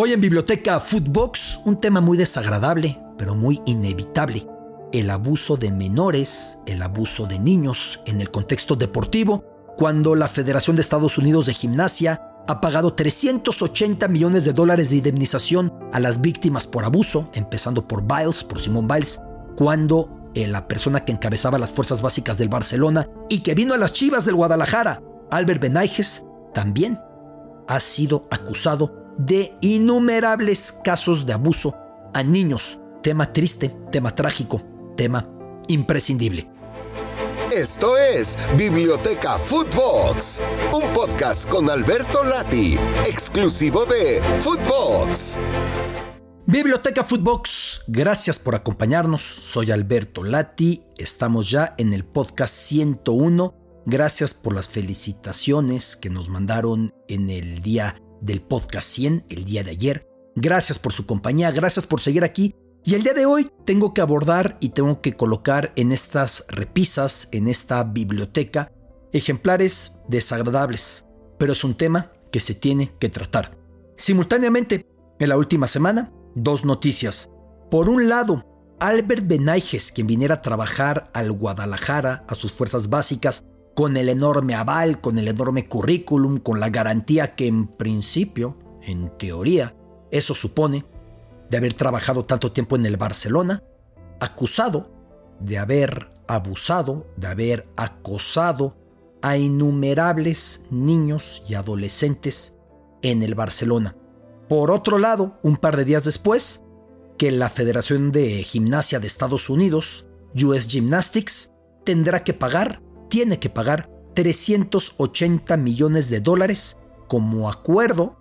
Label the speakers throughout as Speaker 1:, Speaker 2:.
Speaker 1: Hoy en Biblioteca Footbox, un tema muy desagradable, pero muy inevitable. El abuso de menores, el abuso de niños en el contexto deportivo, cuando la Federación de Estados Unidos de Gimnasia ha pagado 380 millones de dólares de indemnización a las víctimas por abuso, empezando por Biles, por Simón Biles, cuando eh, la persona que encabezaba las fuerzas básicas del Barcelona y que vino a las Chivas del Guadalajara, Albert Benayges, también ha sido acusado de innumerables casos de abuso a niños. Tema triste, tema trágico, tema imprescindible.
Speaker 2: Esto es Biblioteca Footbox, un podcast con Alberto Lati, exclusivo de Footbox.
Speaker 1: Biblioteca Footbox, gracias por acompañarnos. Soy Alberto Lati, estamos ya en el podcast 101. Gracias por las felicitaciones que nos mandaron en el día del podcast 100 el día de ayer. Gracias por su compañía, gracias por seguir aquí. Y el día de hoy tengo que abordar y tengo que colocar en estas repisas, en esta biblioteca, ejemplares desagradables, pero es un tema que se tiene que tratar. Simultáneamente, en la última semana, dos noticias. Por un lado, Albert Benayges, quien viniera a trabajar al Guadalajara, a sus fuerzas básicas, con el enorme aval, con el enorme currículum, con la garantía que en principio, en teoría, eso supone, de haber trabajado tanto tiempo en el Barcelona, acusado de haber abusado, de haber acosado a innumerables niños y adolescentes en el Barcelona. Por otro lado, un par de días después, que la Federación de Gimnasia de Estados Unidos, US Gymnastics, tendrá que pagar tiene que pagar 380 millones de dólares como acuerdo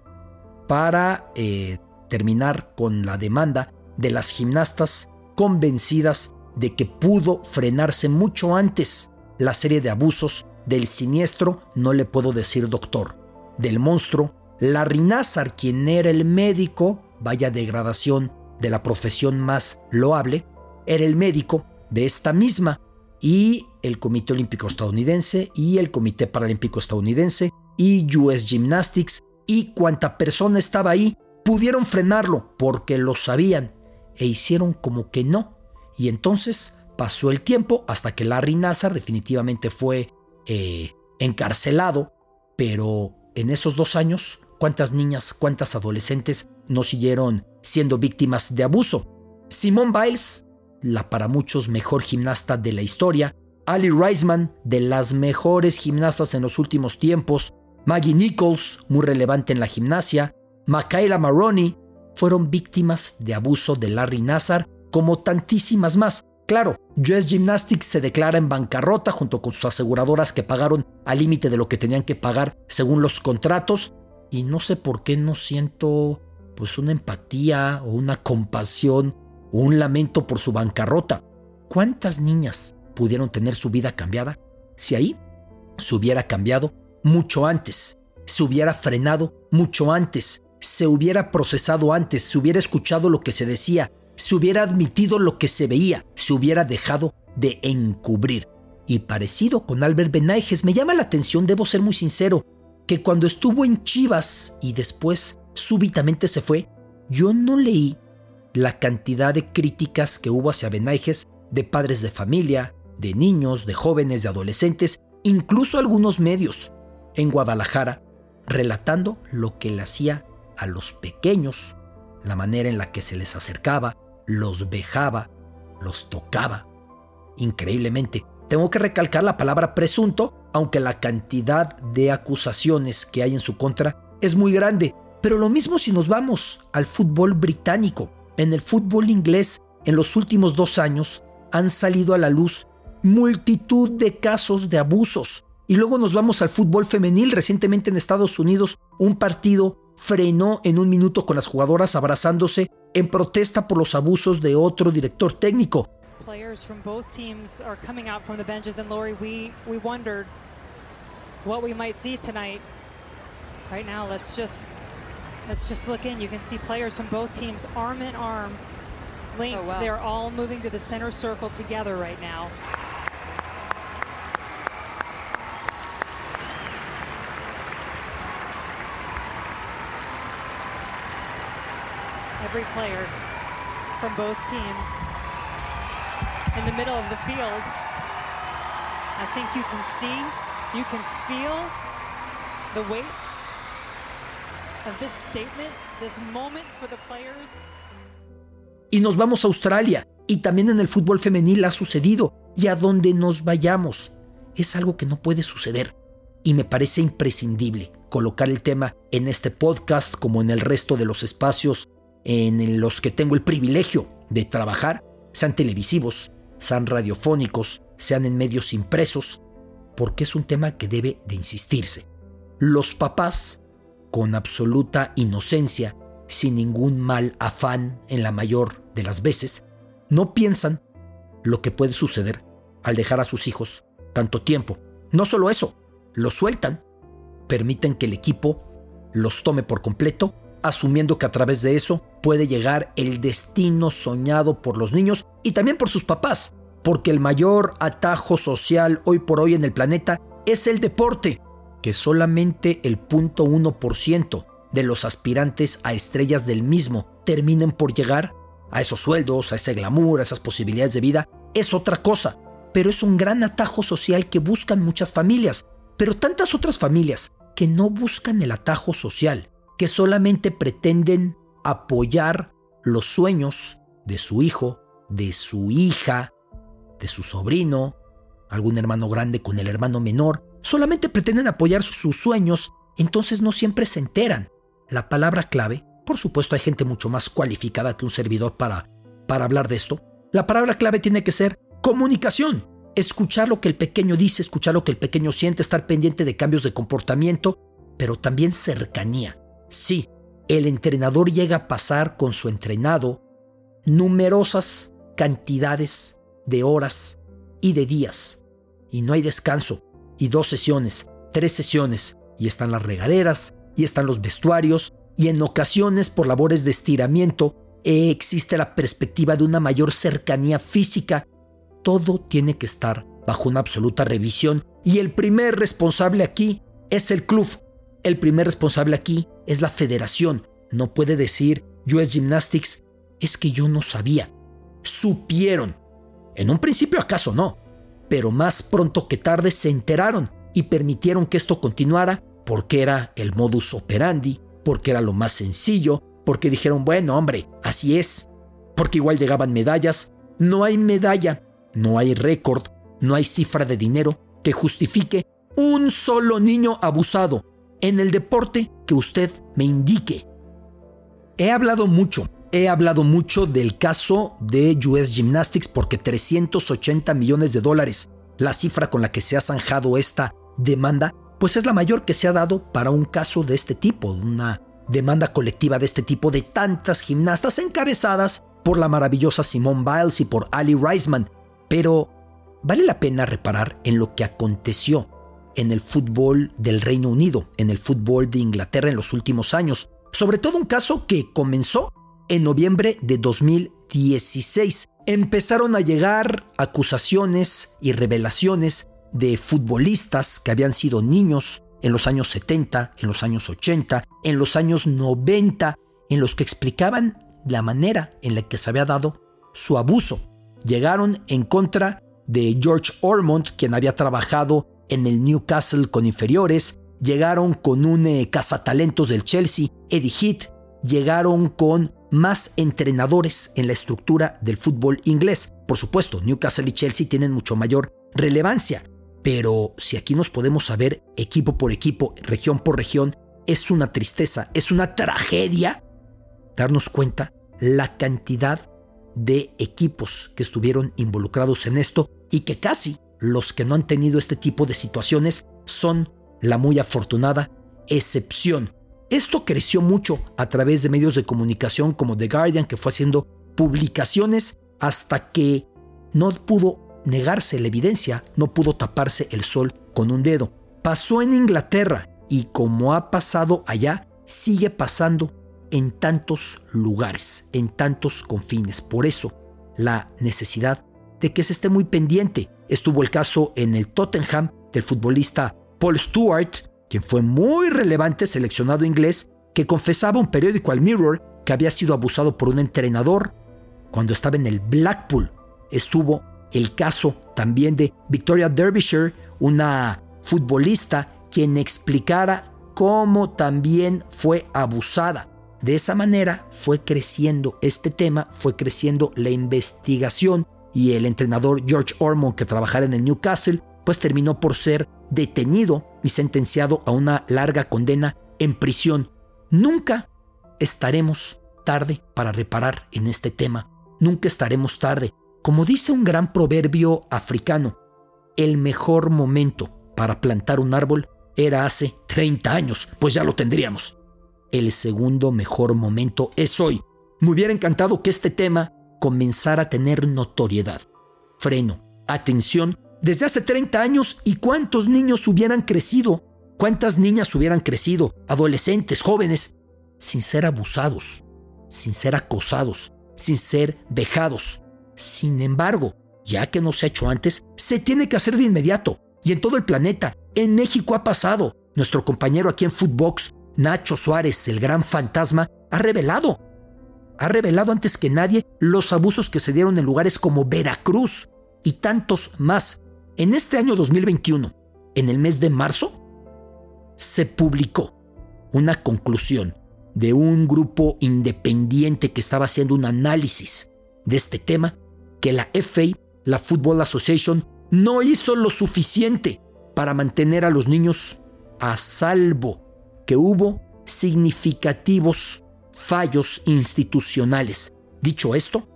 Speaker 1: para eh, terminar con la demanda de las gimnastas convencidas de que pudo frenarse mucho antes la serie de abusos del siniestro, no le puedo decir doctor, del monstruo Larry Nassar, quien era el médico, vaya degradación de la profesión más loable, era el médico de esta misma y el Comité Olímpico Estadounidense y el Comité Paralímpico Estadounidense y US Gymnastics y cuanta persona estaba ahí pudieron frenarlo porque lo sabían e hicieron como que no. Y entonces pasó el tiempo hasta que Larry Nassar definitivamente fue eh, encarcelado, pero en esos dos años, ¿cuántas niñas, cuántas adolescentes no siguieron siendo víctimas de abuso? Simone Biles la para muchos mejor gimnasta de la historia, Ali Reisman, de las mejores gimnastas en los últimos tiempos, Maggie Nichols, muy relevante en la gimnasia, Michaela Maroney, fueron víctimas de abuso de Larry Nassar, como tantísimas más. Claro, US Gymnastics se declara en bancarrota junto con sus aseguradoras que pagaron al límite de lo que tenían que pagar según los contratos, y no sé por qué no siento pues una empatía o una compasión un lamento por su bancarrota. ¿Cuántas niñas pudieron tener su vida cambiada si ahí se hubiera cambiado mucho antes, se hubiera frenado mucho antes, se hubiera procesado antes, se hubiera escuchado lo que se decía, se hubiera admitido lo que se veía, se hubiera dejado de encubrir? Y parecido con Albert Benayges, me llama la atención, debo ser muy sincero, que cuando estuvo en Chivas y después súbitamente se fue, yo no leí la cantidad de críticas que hubo hacia Benayges de padres de familia, de niños, de jóvenes, de adolescentes, incluso algunos medios en Guadalajara, relatando lo que le hacía a los pequeños, la manera en la que se les acercaba, los vejaba, los tocaba. Increíblemente, tengo que recalcar la palabra presunto, aunque la cantidad de acusaciones que hay en su contra es muy grande. Pero lo mismo si nos vamos al fútbol británico. En el fútbol inglés, en los últimos dos años, han salido a la luz multitud de casos de abusos. Y luego nos vamos al fútbol femenil. Recientemente en Estados Unidos, un partido frenó en un minuto con las jugadoras abrazándose en protesta por los abusos de otro director técnico. Benches Lori. Right now, let's just Let's just look in. You can see players from both teams arm in arm linked. Oh, wow. They're all moving to the center circle together right now.
Speaker 3: every player from both teams in the middle of the field. I think you can see, you can feel the weight
Speaker 1: Y nos vamos a Australia. Y también en el fútbol femenil ha sucedido. Y a donde nos vayamos. Es algo que no puede suceder. Y me parece imprescindible colocar el tema en este podcast como en el resto de los espacios en los que tengo el privilegio de trabajar, sean televisivos, sean radiofónicos, sean en medios impresos, porque es un tema que debe de insistirse. Los papás, con absoluta inocencia, sin ningún mal afán en la mayor de las veces, no piensan lo que puede suceder al dejar a sus hijos tanto tiempo. No solo eso, los sueltan, permiten que el equipo los tome por completo, asumiendo que a través de eso puede llegar el destino soñado por los niños y también por sus papás, porque el mayor atajo social hoy por hoy en el planeta es el deporte, que solamente el 0.1% de los aspirantes a estrellas del mismo terminen por llegar a esos sueldos, a ese glamour, a esas posibilidades de vida, es otra cosa. Pero es un gran atajo social que buscan muchas familias, pero tantas otras familias que no buscan el atajo social, que solamente pretenden apoyar los sueños de su hijo, de su hija, de su sobrino, algún hermano grande con el hermano menor, solamente pretenden apoyar sus sueños, entonces no siempre se enteran. La palabra clave, por supuesto hay gente mucho más cualificada que un servidor para, para hablar de esto, la palabra clave tiene que ser comunicación. Escuchar lo que el pequeño dice, escuchar lo que el pequeño siente, estar pendiente de cambios de comportamiento, pero también cercanía. Sí, el entrenador llega a pasar con su entrenado numerosas cantidades de horas y de días. Y no hay descanso. Y dos sesiones, tres sesiones. Y están las regaderas, y están los vestuarios, y en ocasiones por labores de estiramiento existe la perspectiva de una mayor cercanía física. Todo tiene que estar bajo una absoluta revisión y el primer responsable aquí es el club. El primer responsable aquí es la federación. No puede decir US Gymnastics, es que yo no sabía. Supieron. En un principio acaso no, pero más pronto que tarde se enteraron y permitieron que esto continuara porque era el modus operandi, porque era lo más sencillo, porque dijeron, bueno hombre, así es, porque igual llegaban medallas. No hay medalla, no hay récord, no hay cifra de dinero que justifique un solo niño abusado en el deporte que usted me indique. He hablado mucho, he hablado mucho del caso de US Gymnastics porque 380 millones de dólares, la cifra con la que se ha zanjado esta demanda, pues es la mayor que se ha dado para un caso de este tipo, una demanda colectiva de este tipo de tantas gimnastas encabezadas por la maravillosa Simone Biles y por Ali Reisman. Pero vale la pena reparar en lo que aconteció en el fútbol del Reino Unido, en el fútbol de Inglaterra en los últimos años. Sobre todo un caso que comenzó en noviembre de 2016. Empezaron a llegar acusaciones y revelaciones de futbolistas que habían sido niños en los años 70, en los años 80, en los años 90, en los que explicaban la manera en la que se había dado su abuso. Llegaron en contra de George Ormond, quien había trabajado en el Newcastle con inferiores, llegaron con un eh, cazatalentos del Chelsea, Eddie Heath, llegaron con más entrenadores en la estructura del fútbol inglés. Por supuesto, Newcastle y Chelsea tienen mucho mayor relevancia, pero si aquí nos podemos saber equipo por equipo, región por región, es una tristeza, es una tragedia darnos cuenta la cantidad de equipos que estuvieron involucrados en esto y que casi los que no han tenido este tipo de situaciones son la muy afortunada excepción. Esto creció mucho a través de medios de comunicación como The Guardian, que fue haciendo publicaciones hasta que no pudo negarse la evidencia, no pudo taparse el sol con un dedo. Pasó en Inglaterra y como ha pasado allá, sigue pasando en tantos lugares, en tantos confines. Por eso, la necesidad de que se esté muy pendiente Estuvo el caso en el Tottenham del futbolista Paul Stewart, quien fue muy relevante seleccionado inglés, que confesaba un periódico al Mirror que había sido abusado por un entrenador cuando estaba en el Blackpool. Estuvo el caso también de Victoria Derbyshire, una futbolista quien explicara cómo también fue abusada. De esa manera fue creciendo este tema, fue creciendo la investigación y el entrenador George Ormond que trabajara en el Newcastle, pues terminó por ser detenido y sentenciado a una larga condena en prisión. Nunca estaremos tarde para reparar en este tema. Nunca estaremos tarde. Como dice un gran proverbio africano, el mejor momento para plantar un árbol era hace 30 años, pues ya lo tendríamos. El segundo mejor momento es hoy. Me hubiera encantado que este tema comenzara a tener notoriedad. Freno, atención, desde hace 30 años y cuántos niños hubieran crecido, cuántas niñas hubieran crecido, adolescentes, jóvenes, sin ser abusados, sin ser acosados, sin ser dejados. Sin embargo, ya que no se ha hecho antes, se tiene que hacer de inmediato. Y en todo el planeta, en México ha pasado. Nuestro compañero aquí en Footbox, Nacho Suárez, el gran fantasma, ha revelado. Ha revelado antes que nadie los abusos que se dieron en lugares como Veracruz y tantos más. En este año 2021, en el mes de marzo, se publicó una conclusión de un grupo independiente que estaba haciendo un análisis de este tema, que la FA, la Football Association, no hizo lo suficiente para mantener a los niños a salvo, que hubo significativos fallos institucionales. Dicho esto,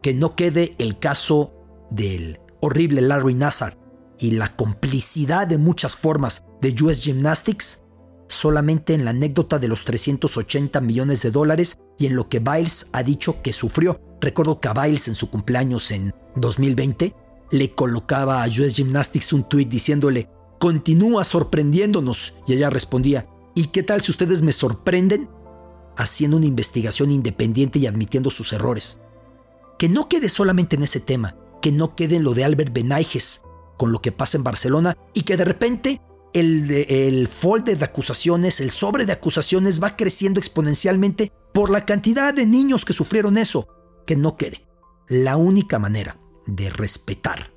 Speaker 1: que no quede el caso del horrible Larry Nassar y la complicidad de muchas formas de US Gymnastics solamente en la anécdota de los 380 millones de dólares y en lo que Biles ha dicho que sufrió. Recuerdo que a Biles en su cumpleaños en 2020 le colocaba a US Gymnastics un tuit diciéndole, continúa sorprendiéndonos. Y ella respondía, ¿y qué tal si ustedes me sorprenden haciendo una investigación independiente y admitiendo sus errores? Que no quede solamente en ese tema, que no quede en lo de Albert Benaiges, con lo que pasa en Barcelona y que de repente el, el folder de acusaciones, el sobre de acusaciones va creciendo exponencialmente por la cantidad de niños que sufrieron eso. Que no quede. La única manera de respetar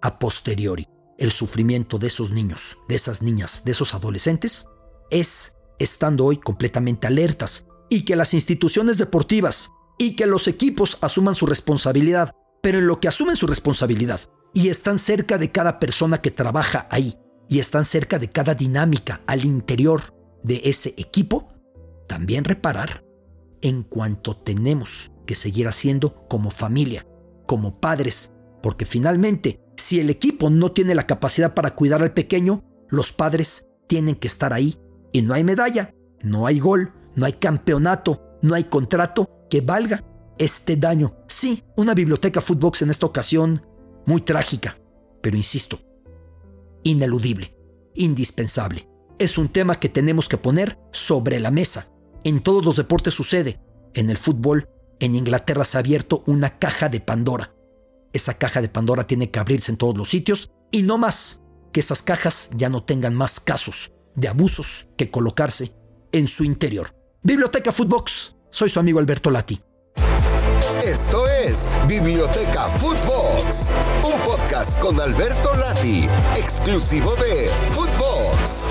Speaker 1: a posteriori el sufrimiento de esos niños, de esas niñas, de esos adolescentes, es estando hoy completamente alertas y que las instituciones deportivas y que los equipos asuman su responsabilidad, pero en lo que asumen su responsabilidad y están cerca de cada persona que trabaja ahí y están cerca de cada dinámica al interior de ese equipo, también reparar en cuanto tenemos que seguir haciendo como familia, como padres, porque finalmente, si el equipo no tiene la capacidad para cuidar al pequeño, los padres tienen que estar ahí y no hay medalla, no hay gol, no hay campeonato, no hay contrato que valga este daño. Sí, una biblioteca Footbox en esta ocasión muy trágica, pero insisto, ineludible, indispensable. Es un tema que tenemos que poner sobre la mesa. En todos los deportes sucede. En el fútbol, en Inglaterra se ha abierto una caja de Pandora. Esa caja de Pandora tiene que abrirse en todos los sitios y no más que esas cajas ya no tengan más casos de abusos que colocarse en su interior. Biblioteca Footbox, soy su amigo Alberto Lati.
Speaker 2: Esto es Biblioteca Footbox, un podcast con Alberto Lati, exclusivo de Footbox.